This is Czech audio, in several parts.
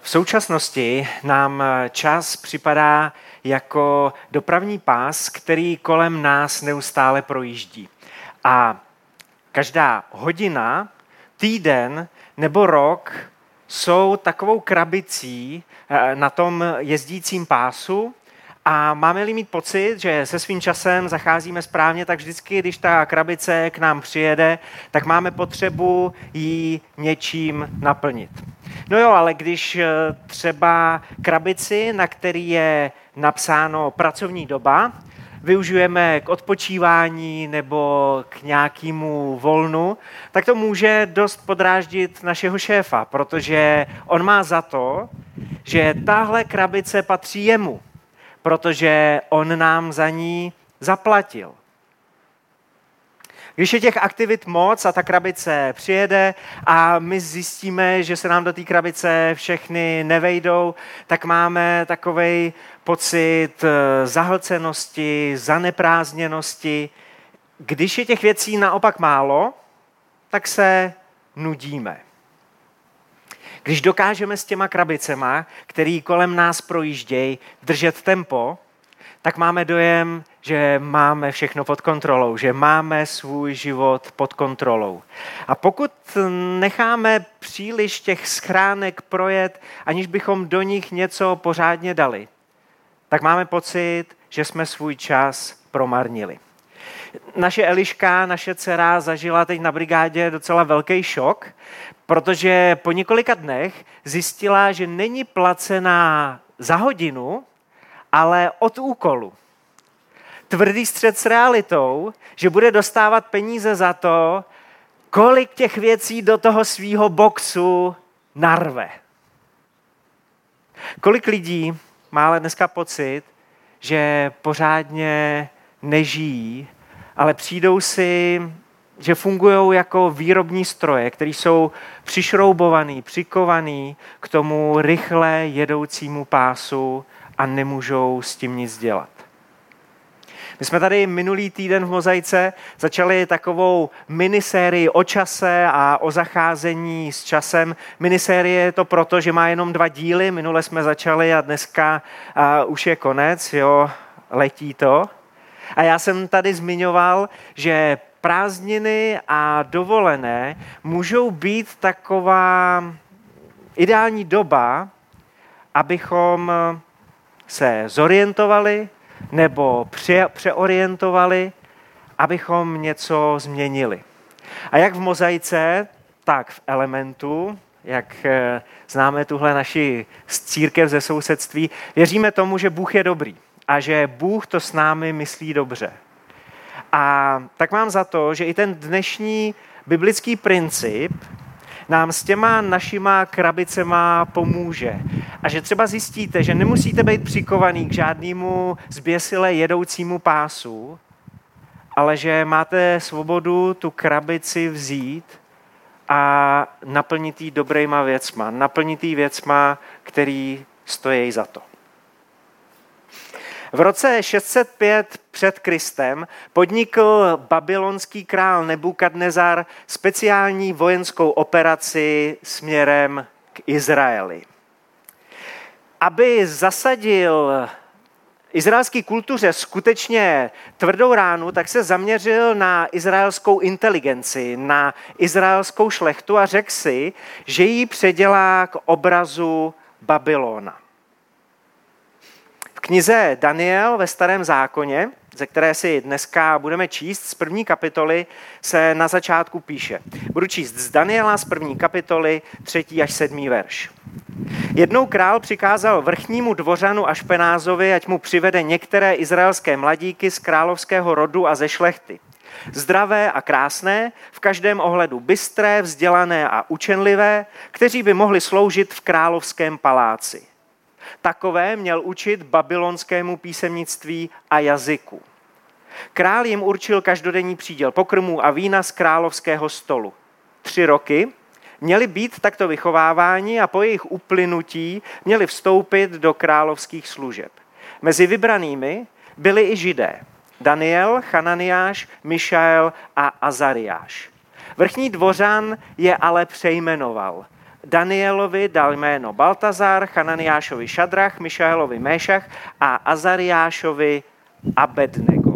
V současnosti nám čas připadá jako dopravní pás, který kolem nás neustále projíždí. A každá hodina, týden nebo rok jsou takovou krabicí eh, na tom jezdícím pásu a máme-li mít pocit, že se svým časem zacházíme správně, tak vždycky, když ta krabice k nám přijede, tak máme potřebu ji něčím naplnit. No jo, ale když eh, třeba krabici, na který je napsáno pracovní doba, využijeme k odpočívání nebo k nějakému volnu, tak to může dost podráždit našeho šéfa, protože on má za to, že tahle krabice patří jemu, protože on nám za ní zaplatil. Když je těch aktivit moc a ta krabice přijede a my zjistíme, že se nám do té krabice všechny nevejdou, tak máme takový pocit eh, zahlcenosti, zaneprázdněnosti. Když je těch věcí naopak málo, tak se nudíme. Když dokážeme s těma krabicema, který kolem nás projíždějí, držet tempo, tak máme dojem, že máme všechno pod kontrolou, že máme svůj život pod kontrolou. A pokud necháme příliš těch schránek projet, aniž bychom do nich něco pořádně dali, tak máme pocit, že jsme svůj čas promarnili. Naše Eliška, naše dcera, zažila teď na brigádě docela velký šok, protože po několika dnech zjistila, že není placená za hodinu, ale od úkolu. Tvrdý střed s realitou, že bude dostávat peníze za to, kolik těch věcí do toho svýho boxu narve. Kolik lidí má ale dneska pocit, že pořádně nežijí, ale přijdou si, že fungují jako výrobní stroje, které jsou přišroubovaný, přikovaný k tomu rychle jedoucímu pásu a nemůžou s tím nic dělat. My jsme tady minulý týden v Mozaice začali takovou minisérii o čase a o zacházení s časem. Minisérie je to proto, že má jenom dva díly. Minule jsme začali a dneska uh, už je konec, jo, letí to. A já jsem tady zmiňoval, že prázdniny a dovolené můžou být taková ideální doba, abychom se zorientovali nebo pře- přeorientovali, abychom něco změnili. A jak v mozaice, tak v elementu, jak eh, známe tuhle naši církev ze sousedství, věříme tomu, že Bůh je dobrý a že Bůh to s námi myslí dobře. A tak mám za to, že i ten dnešní biblický princip nám s těma našima krabicema pomůže. A že třeba zjistíte, že nemusíte být přikovaný k žádnému zběsile jedoucímu pásu, ale že máte svobodu tu krabici vzít a naplnit jí dobrýma věcma. Naplnit jí věcma, který stojí za to. V roce 605 před Kristem podnikl babylonský král Nebukadnezar speciální vojenskou operaci směrem k Izraeli. Aby zasadil izraelské kultuře skutečně tvrdou ránu, tak se zaměřil na izraelskou inteligenci, na izraelskou šlechtu a řekl si, že ji předělá k obrazu Babylona knize Daniel ve Starém zákoně, ze které si dneska budeme číst z první kapitoly, se na začátku píše. Budu číst z Daniela z první kapitoly, třetí až sedmý verš. Jednou král přikázal vrchnímu dvořanu Ašpenázovi, ať mu přivede některé izraelské mladíky z královského rodu a ze šlechty. Zdravé a krásné, v každém ohledu bystré, vzdělané a učenlivé, kteří by mohli sloužit v královském paláci. Takové měl učit babylonskému písemnictví a jazyku. Král jim určil každodenní příděl pokrmů a vína z královského stolu. Tři roky měli být takto vychováváni a po jejich uplynutí měli vstoupit do královských služeb. Mezi vybranými byli i židé. Daniel, Chananiáš, Mišael a Azariáš. Vrchní dvořan je ale přejmenoval. Danielovi dal jméno Baltazar, Chananiášovi Šadrach, Mišaelovi Méšach a Azariášovi Abednego.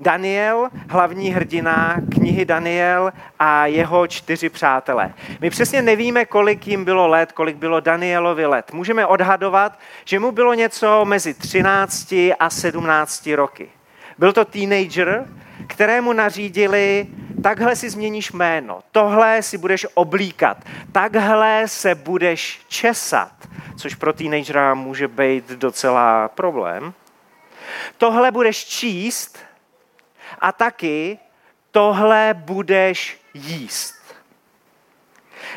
Daniel, hlavní hrdina knihy Daniel a jeho čtyři přátelé. My přesně nevíme, kolik jim bylo let, kolik bylo Danielovi let. Můžeme odhadovat, že mu bylo něco mezi 13 a 17 roky. Byl to teenager, kterému nařídili, takhle si změníš jméno, tohle si budeš oblíkat, takhle se budeš česat, což pro teenagera může být docela problém. Tohle budeš číst a taky tohle budeš jíst.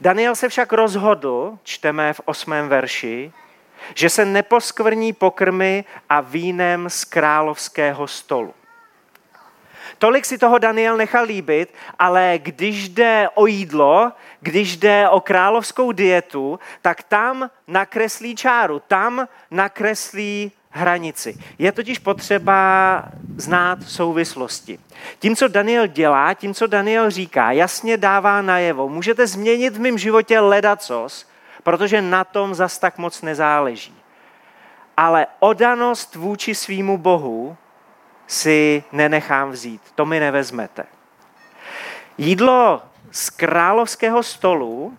Daniel se však rozhodl, čteme v osmém verši, že se neposkvrní pokrmy a vínem z královského stolu. Tolik si toho Daniel nechal líbit, ale když jde o jídlo, když jde o královskou dietu, tak tam nakreslí čáru, tam nakreslí hranici. Je totiž potřeba znát souvislosti. Tím, co Daniel dělá, tím, co Daniel říká, jasně dává najevo. Můžete změnit v mém životě ledacos, protože na tom zas tak moc nezáleží. Ale odanost vůči svýmu Bohu si nenechám vzít. To mi nevezmete. Jídlo z královského stolu,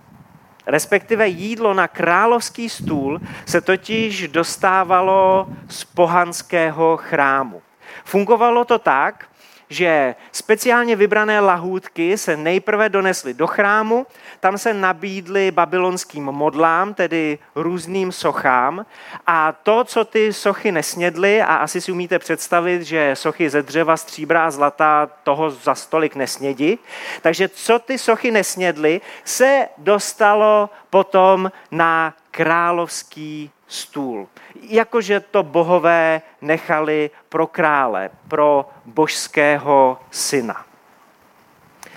respektive jídlo na královský stůl, se totiž dostávalo z pohanského chrámu. Fungovalo to tak, že speciálně vybrané lahůdky se nejprve donesly do chrámu, tam se nabídly babylonským modlám, tedy různým sochám. A to, co ty sochy nesnědly, a asi si umíte představit, že sochy ze dřeva, stříbra a zlata toho za stolik nesnědí, takže co ty sochy nesnědly, se dostalo potom na královský stůl. Jakože to bohové nechali pro krále, pro božského syna.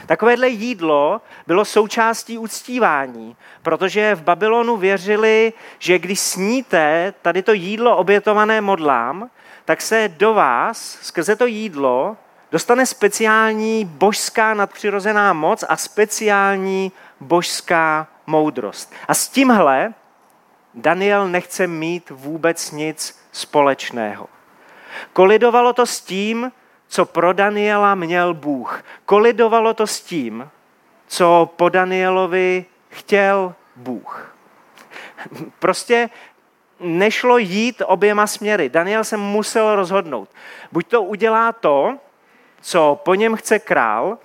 Takovéhle jídlo bylo součástí uctívání, protože v Babylonu věřili, že když sníte tady to jídlo obětované modlám, tak se do vás skrze to jídlo dostane speciální božská nadpřirozená moc a speciální božská moudrost. A s tímhle Daniel nechce mít vůbec nic společného. Kolidovalo to s tím, co pro Daniela měl Bůh. Kolidovalo to s tím, co po Danielovi chtěl Bůh. Prostě nešlo jít oběma směry. Daniel se musel rozhodnout. Buď to udělá to, co po něm chce král,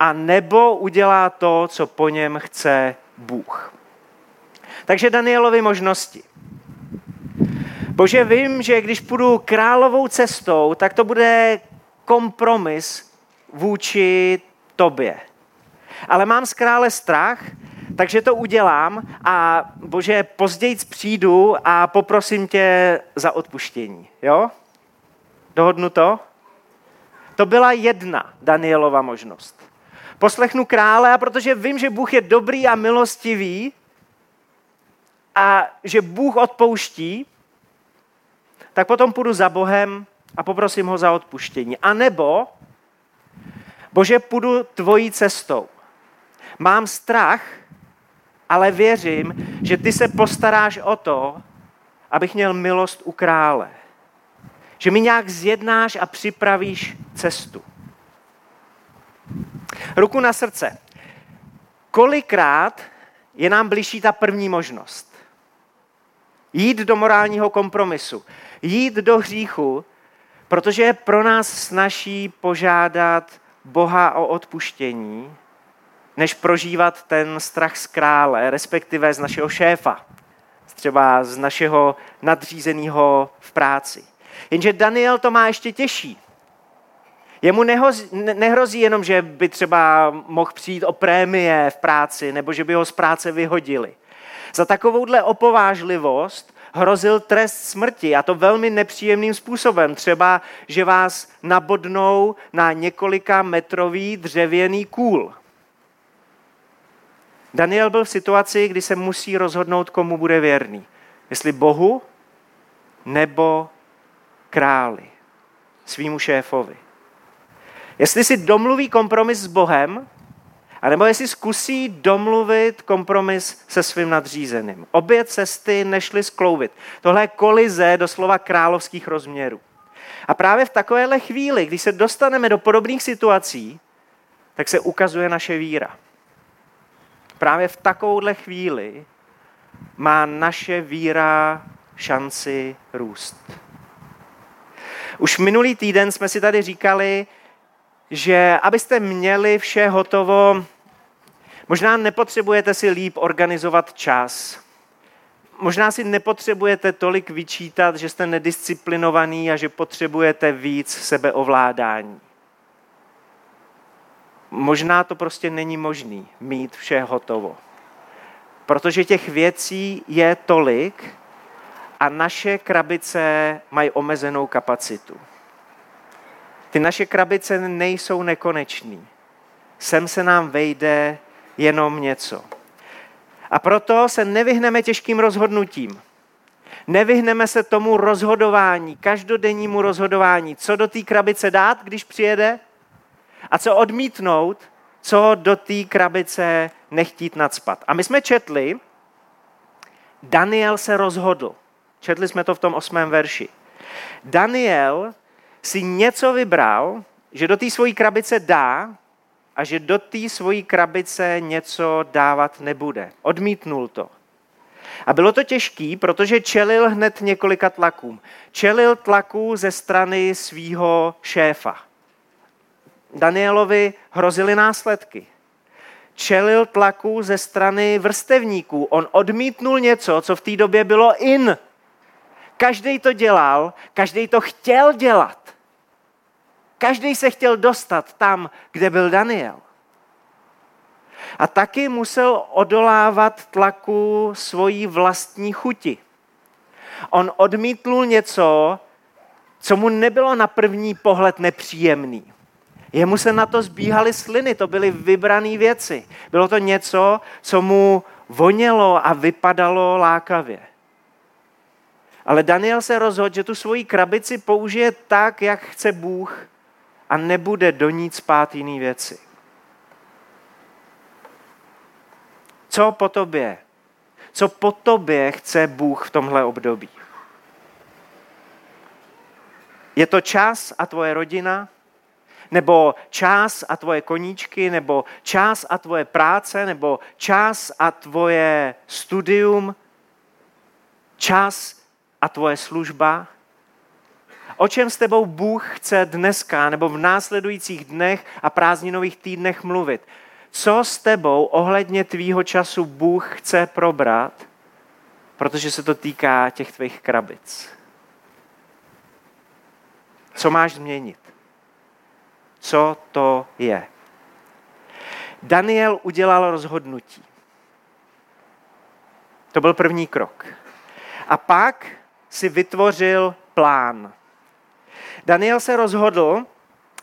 a nebo udělá to, co po něm chce Bůh. Takže Danielovi možnosti. Bože, vím, že když půjdu královou cestou, tak to bude kompromis vůči tobě. Ale mám z krále strach, takže to udělám a bože, později přijdu a poprosím tě za odpuštění. Jo? Dohodnu to? To byla jedna Danielova možnost. Poslechnu krále a protože vím, že Bůh je dobrý a milostivý, a že Bůh odpouští, tak potom půjdu za Bohem a poprosím ho za odpuštění. A nebo, Bože, půjdu tvojí cestou. Mám strach, ale věřím, že ty se postaráš o to, abych měl milost u krále. Že mi nějak zjednáš a připravíš cestu. Ruku na srdce. Kolikrát je nám blížší ta první možnost? Jít do morálního kompromisu, jít do hříchu, protože je pro nás snaží požádat Boha o odpuštění, než prožívat ten strach z krále, respektive z našeho šéfa, třeba z našeho nadřízeného v práci. Jenže Daniel to má ještě těžší. Jemu nehrozí, jenom, že by třeba mohl přijít o prémie v práci, nebo že by ho z práce vyhodili. Za takovouhle opovážlivost hrozil trest smrti a to velmi nepříjemným způsobem. Třeba, že vás nabodnou na několika metrový dřevěný kůl. Daniel byl v situaci, kdy se musí rozhodnout, komu bude věrný. Jestli Bohu nebo králi, svýmu šéfovi. Jestli si domluví kompromis s Bohem a nebo jestli zkusí domluvit kompromis se svým nadřízeným. Obě cesty nešly skloubit. Tohle je kolize doslova královských rozměrů. A právě v takovéhle chvíli, když se dostaneme do podobných situací, tak se ukazuje naše víra. Právě v takovouhle chvíli má naše víra šanci růst. Už minulý týden jsme si tady říkali, že abyste měli vše hotovo, možná nepotřebujete si líp organizovat čas. Možná si nepotřebujete tolik vyčítat, že jste nedisciplinovaný a že potřebujete víc sebeovládání. Možná to prostě není možný mít vše hotovo. Protože těch věcí je tolik a naše krabice mají omezenou kapacitu. Ty naše krabice nejsou nekonečný. Sem se nám vejde jenom něco. A proto se nevyhneme těžkým rozhodnutím. Nevyhneme se tomu rozhodování, každodennímu rozhodování, co do té krabice dát, když přijede, a co odmítnout, co do té krabice nechtít nadspat. A my jsme četli, Daniel se rozhodl. Četli jsme to v tom osmém verši. Daniel si něco vybral, že do té svojí krabice dá a že do té svojí krabice něco dávat nebude. Odmítnul to. A bylo to těžký, protože čelil hned několika tlakům. Čelil tlaku ze strany svého šéfa. Danielovi hrozily následky. Čelil tlaku ze strany vrstevníků. On odmítnul něco, co v té době bylo in. Každý to dělal, každý to chtěl dělat. Každý se chtěl dostat tam, kde byl Daniel. A taky musel odolávat tlaku svojí vlastní chuti. On odmítnul něco, co mu nebylo na první pohled nepříjemný. Jemu se na to zbíhaly sliny, to byly vybrané věci. Bylo to něco, co mu vonělo a vypadalo lákavě. Ale Daniel se rozhodl, že tu svoji krabici použije tak, jak chce Bůh a nebude do ní spát jiný věci. Co po tobě? Co po tobě chce Bůh v tomhle období? Je to čas a tvoje rodina? nebo čas a tvoje koníčky, nebo čas a tvoje práce, nebo čas a tvoje studium, čas a tvoje služba. O čem s tebou Bůh chce dneska nebo v následujících dnech a prázdninových týdnech mluvit? Co s tebou ohledně tvýho času Bůh chce probrat, protože se to týká těch tvých krabic? Co máš změnit? co to je. Daniel udělal rozhodnutí. To byl první krok. A pak si vytvořil plán. Daniel se rozhodl,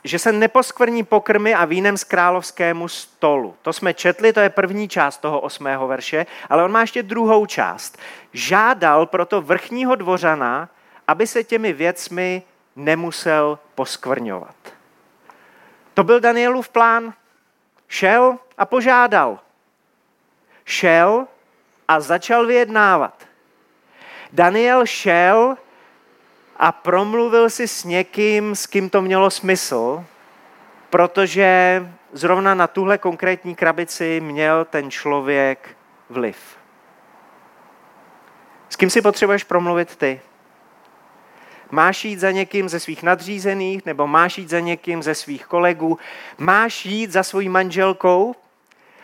že se neposkvrní pokrmy a vínem z královskému stolu. To jsme četli, to je první část toho osmého verše, ale on má ještě druhou část. Žádal proto vrchního dvořana, aby se těmi věcmi nemusel poskvrňovat. To byl Danielův plán. Šel a požádal. Šel a začal vyjednávat. Daniel šel a promluvil si s někým, s kým to mělo smysl, protože zrovna na tuhle konkrétní krabici měl ten člověk vliv. S kým si potřebuješ promluvit ty? Máš jít za někým ze svých nadřízených, nebo máš jít za někým ze svých kolegů, máš jít za svojí manželkou,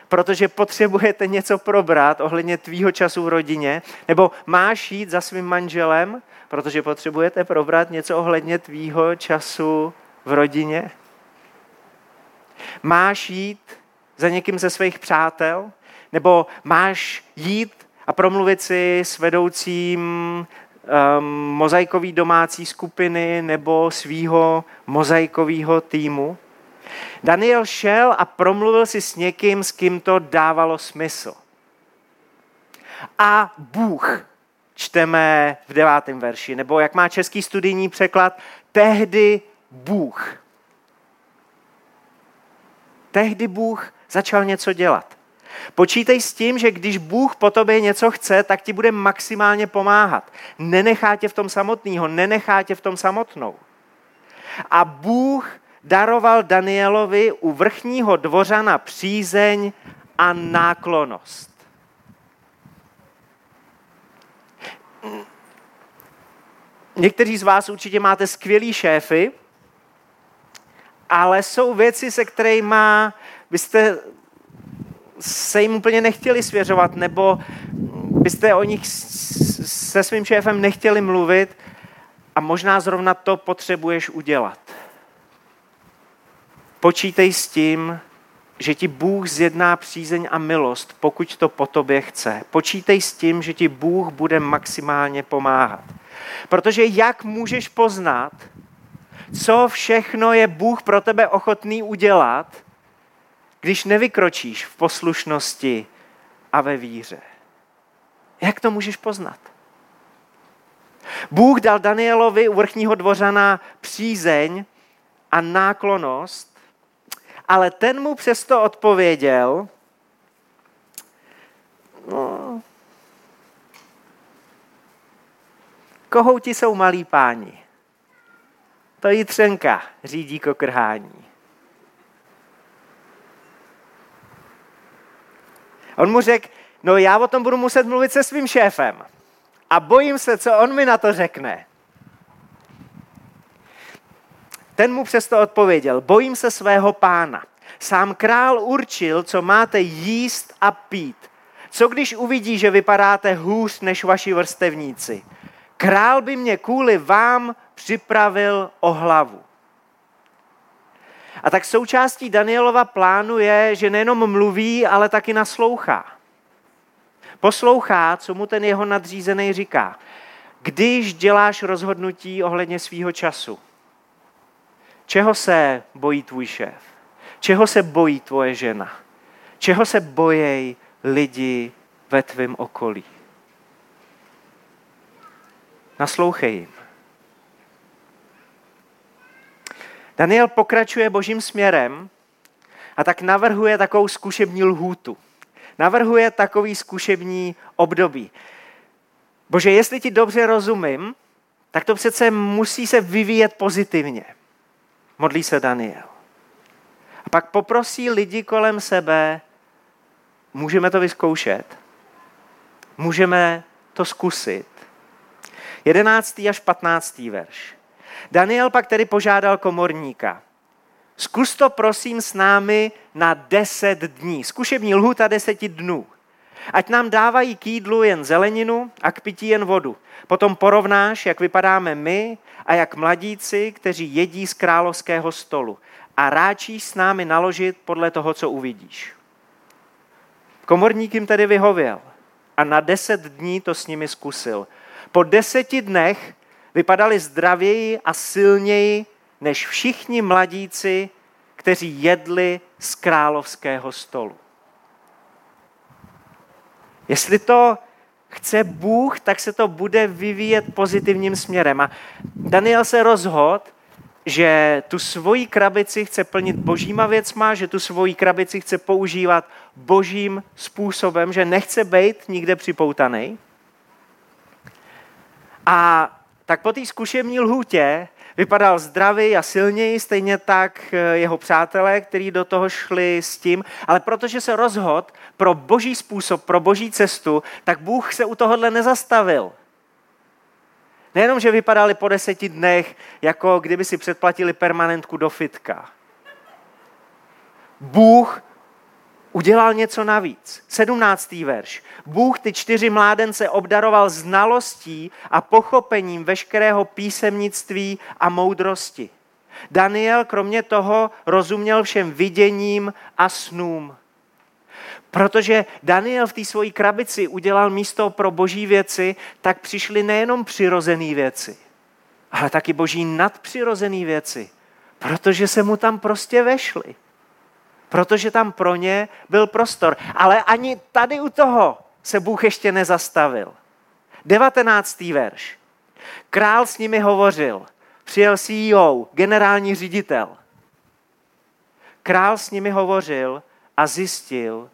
protože potřebujete něco probrat ohledně tvýho času v rodině, nebo máš jít za svým manželem, protože potřebujete probrat něco ohledně tvýho času v rodině. Máš jít za někým ze svých přátel, nebo máš jít a promluvit si s vedoucím um, mozaikový domácí skupiny nebo svýho mozaikového týmu. Daniel šel a promluvil si s někým, s kým to dávalo smysl. A Bůh, čteme v devátém verši, nebo jak má český studijní překlad, tehdy Bůh. Tehdy Bůh začal něco dělat. Počítej s tím, že když Bůh po tobě něco chce, tak ti bude maximálně pomáhat. Nenechá tě v tom samotného, nenechá tě v tom samotnou. A Bůh daroval Danielovi u vrchního dvořana přízeň a náklonost. Někteří z vás určitě máte skvělý šéfy, ale jsou věci, se kterými byste se jim úplně nechtěli svěřovat, nebo byste o nich se svým šéfem nechtěli mluvit a možná zrovna to potřebuješ udělat. Počítej s tím, že ti Bůh zjedná přízeň a milost, pokud to po tobě chce. Počítej s tím, že ti Bůh bude maximálně pomáhat. Protože jak můžeš poznat, co všechno je Bůh pro tebe ochotný udělat, když nevykročíš v poslušnosti a ve víře? Jak to můžeš poznat? Bůh dal Danielovi u vrchního dvořana přízeň a náklonost, ale ten mu přesto odpověděl, no, kohouti jsou malí páni. To je třenka řídí kokrhání. On mu řekl, no já o tom budu muset mluvit se svým šéfem. A bojím se, co on mi na to řekne. Ten mu přesto odpověděl, bojím se svého pána. Sám král určil, co máte jíst a pít. Co když uvidí, že vypadáte hůř než vaši vrstevníci? Král by mě kvůli vám připravil o hlavu. A tak součástí Danielova plánu je, že nejenom mluví, ale taky naslouchá. Poslouchá, co mu ten jeho nadřízený říká. Když děláš rozhodnutí ohledně svýho času, čeho se bojí tvůj šéf? Čeho se bojí tvoje žena? Čeho se bojejí lidi ve tvém okolí? Naslouchej jim. Daniel pokračuje božím směrem a tak navrhuje takovou zkušební lhůtu. Navrhuje takový zkušební období. Bože, jestli ti dobře rozumím, tak to přece musí se vyvíjet pozitivně. Modlí se Daniel. A pak poprosí lidi kolem sebe, můžeme to vyzkoušet, můžeme to zkusit. 11. až 15. verš. Daniel pak tedy požádal komorníka. Zkus to prosím s námi na deset dní. Zkušební lhuta deseti dnů. Ať nám dávají k jídlu jen zeleninu a k pití jen vodu. Potom porovnáš, jak vypadáme my a jak mladíci, kteří jedí z královského stolu. A ráčíš s námi naložit podle toho, co uvidíš. Komorník jim tedy vyhověl a na deset dní to s nimi zkusil. Po deseti dnech vypadali zdravěji a silněji než všichni mladíci, kteří jedli z královského stolu. Jestli to chce Bůh, tak se to bude vyvíjet pozitivním směrem. A Daniel se rozhodl, že tu svoji krabici chce plnit božíma věcma, že tu svoji krabici chce používat božím způsobem, že nechce být nikde připoutaný. A tak po té zkušební lhůtě vypadal zdravý a silněji, stejně tak eh, jeho přátelé, kteří do toho šli s tím, ale protože se rozhodl pro boží způsob, pro boží cestu, tak Bůh se u tohohle nezastavil. Nejenom, že vypadali po deseti dnech, jako kdyby si předplatili permanentku do fitka. Bůh udělal něco navíc. 17. verš. Bůh ty čtyři mládence obdaroval znalostí a pochopením veškerého písemnictví a moudrosti. Daniel kromě toho rozuměl všem viděním a snům. Protože Daniel v té svojí krabici udělal místo pro boží věci, tak přišly nejenom přirozené věci, ale taky boží nadpřirozené věci, protože se mu tam prostě vešly protože tam pro ně byl prostor. Ale ani tady u toho se Bůh ještě nezastavil. 19. verš. Král s nimi hovořil. Přijel CEO, generální ředitel. král s nimi hovořil a zjistil,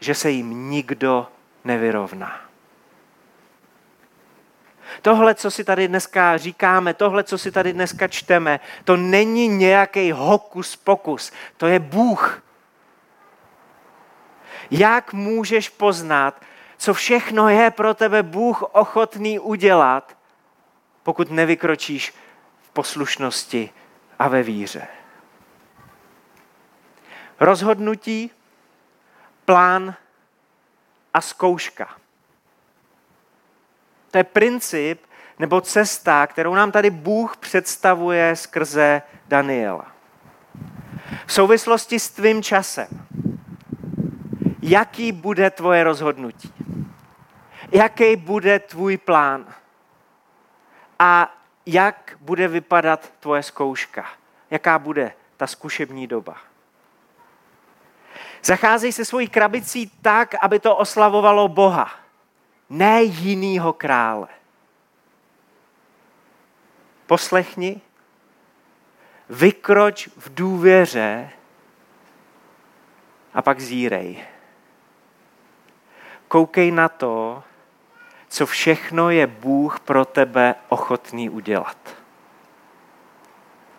že se jim nikdo nevyrovná. Tohle, co si tady dneska říkáme, tohle, co si tady dneska čteme, to není nějaký hokus pokus, to je Bůh. Jak můžeš poznat, co všechno je pro tebe Bůh ochotný udělat, pokud nevykročíš v poslušnosti a ve víře? Rozhodnutí, plán a zkouška. To je princip nebo cesta, kterou nám tady Bůh představuje skrze Daniela. V souvislosti s tvým časem. Jaký bude tvoje rozhodnutí? Jaký bude tvůj plán? A jak bude vypadat tvoje zkouška? Jaká bude ta zkušební doba? Zacházej se svojí krabicí tak, aby to oslavovalo Boha ne jinýho krále. Poslechni, vykroč v důvěře a pak zírej. Koukej na to, co všechno je Bůh pro tebe ochotný udělat.